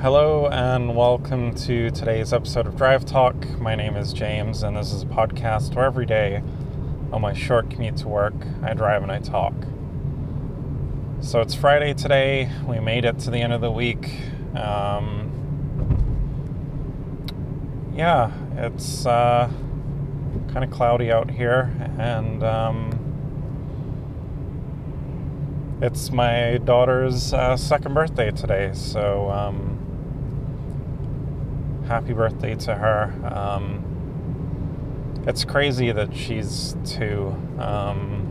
Hello and welcome to today's episode of Drive Talk. My name is James, and this is a podcast where every day on my short commute to work, I drive and I talk. So it's Friday today. We made it to the end of the week. Um, yeah, it's uh, kind of cloudy out here, and um, it's my daughter's uh, second birthday today. So um, happy birthday to her. Um, it's crazy that she's two. Um,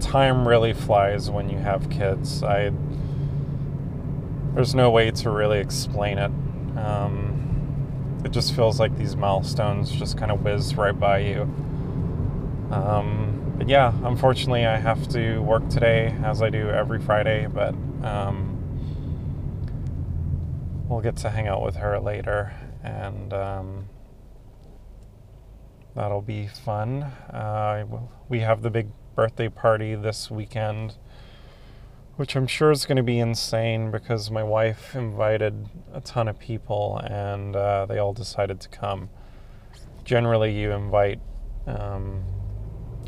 time really flies when you have kids. I there's no way to really explain it. Um, it just feels like these milestones just kind of whiz right by you. Um, but yeah, unfortunately, I have to work today as I do every Friday, but um, we'll get to hang out with her later, and um, that'll be fun. Uh, we have the big birthday party this weekend, which I'm sure is going to be insane because my wife invited a ton of people and uh, they all decided to come. Generally, you invite um,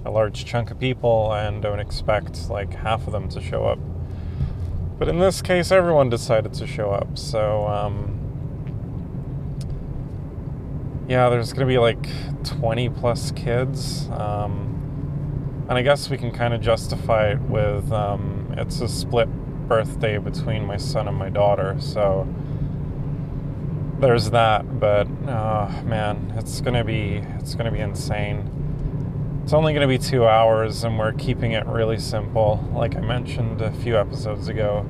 a large chunk of people and don't expect like half of them to show up. But in this case, everyone decided to show up. So, um, yeah, there's to be like 20 plus kids. Um, and I guess we can kind of justify it with um, it's a split birthday between my son and my daughter. So there's that. But oh, man, it's to be it's to be insane. It's only going to be two hours, and we're keeping it really simple, like I mentioned a few episodes ago.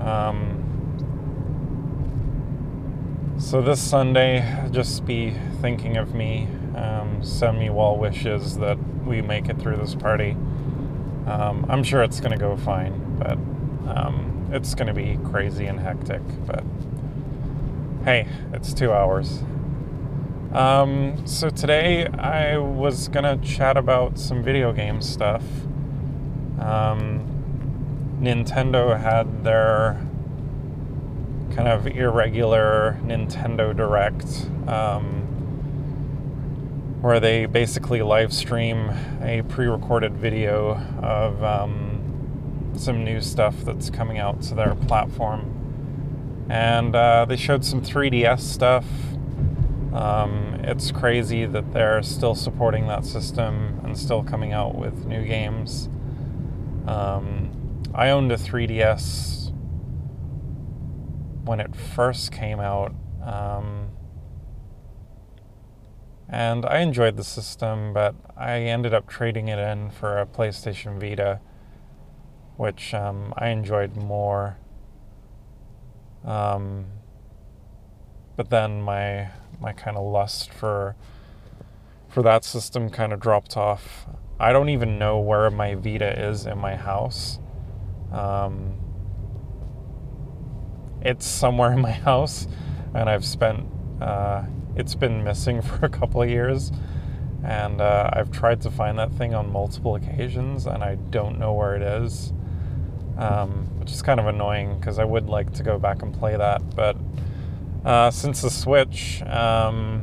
Um, so this Sunday, just be thinking of me. Um, send me well wishes that we make it through this party. Um, I'm sure it's going to go fine, but um, it's going to be crazy and hectic. But hey, it's two hours. Um, so today I was gonna chat about some video game stuff. Um, Nintendo had their kind of irregular Nintendo Direct, um, where they basically live stream a pre-recorded video of um, some new stuff that's coming out to their platform, and uh, they showed some 3DS stuff um, it's crazy that they're still supporting that system and still coming out with new games. Um, I owned a 3DS when it first came out, um, and I enjoyed the system, but I ended up trading it in for a PlayStation Vita, which um, I enjoyed more. Um, but then my my kind of lust for for that system kind of dropped off. I don't even know where my Vita is in my house. Um, it's somewhere in my house, and I've spent. Uh, it's been missing for a couple of years, and uh, I've tried to find that thing on multiple occasions, and I don't know where it is. Um, which is kind of annoying because I would like to go back and play that, but uh, since the Switch, um,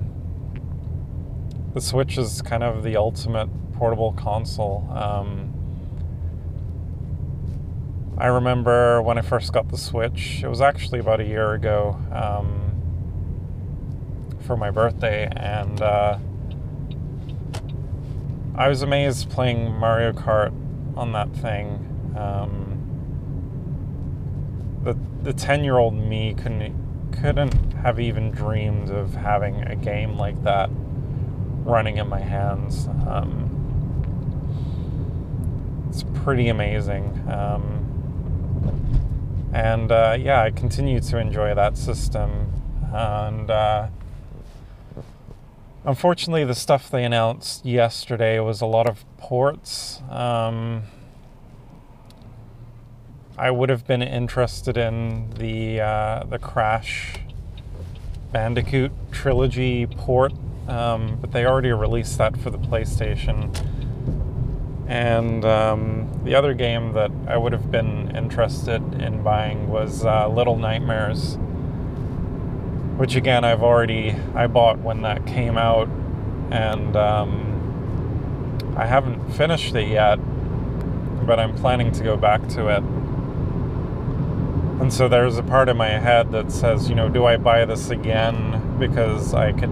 the Switch is kind of the ultimate portable console. Um, I remember when I first got the Switch, it was actually about a year ago um, for my birthday, and uh, I was amazed playing Mario Kart on that thing. Um, the the ten year old me couldn't couldn't have even dreamed of having a game like that running in my hands. Um, it's pretty amazing. Um, and uh, yeah, I continue to enjoy that system. And uh, unfortunately, the stuff they announced yesterday was a lot of ports. Um, I would have been interested in the uh, the Crash Bandicoot trilogy port, um, but they already released that for the PlayStation. And um, the other game that I would have been interested in buying was uh, Little Nightmares, which again I've already I bought when that came out, and um, I haven't finished it yet, but I'm planning to go back to it. And so there's a part of my head that says, you know, do I buy this again because I could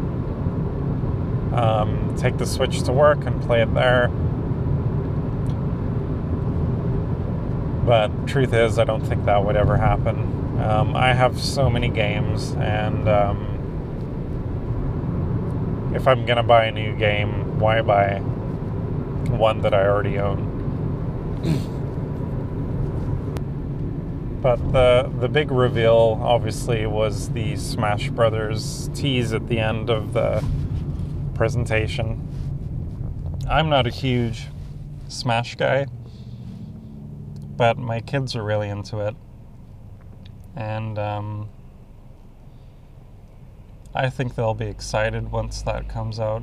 um, take the Switch to work and play it there? But truth is, I don't think that would ever happen. Um, I have so many games, and um, if I'm gonna buy a new game, why buy one that I already own? But the the big reveal, obviously, was the Smash Brothers tease at the end of the presentation. I'm not a huge Smash guy but my kids are really into it. And um, I think they'll be excited once that comes out.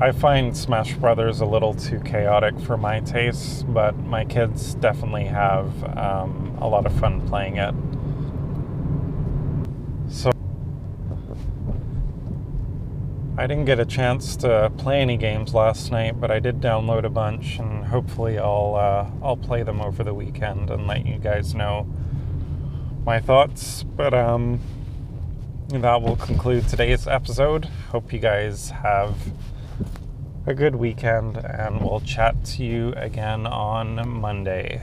I find Smash Brothers a little too chaotic for my tastes, but my kids definitely have um, a lot of fun playing it. So I didn't get a chance to play any games last night, but I did download a bunch, and hopefully I'll uh, I'll play them over the weekend and let you guys know my thoughts. But um, that will conclude today's episode. Hope you guys have a good weekend, and we'll chat to you again on Monday.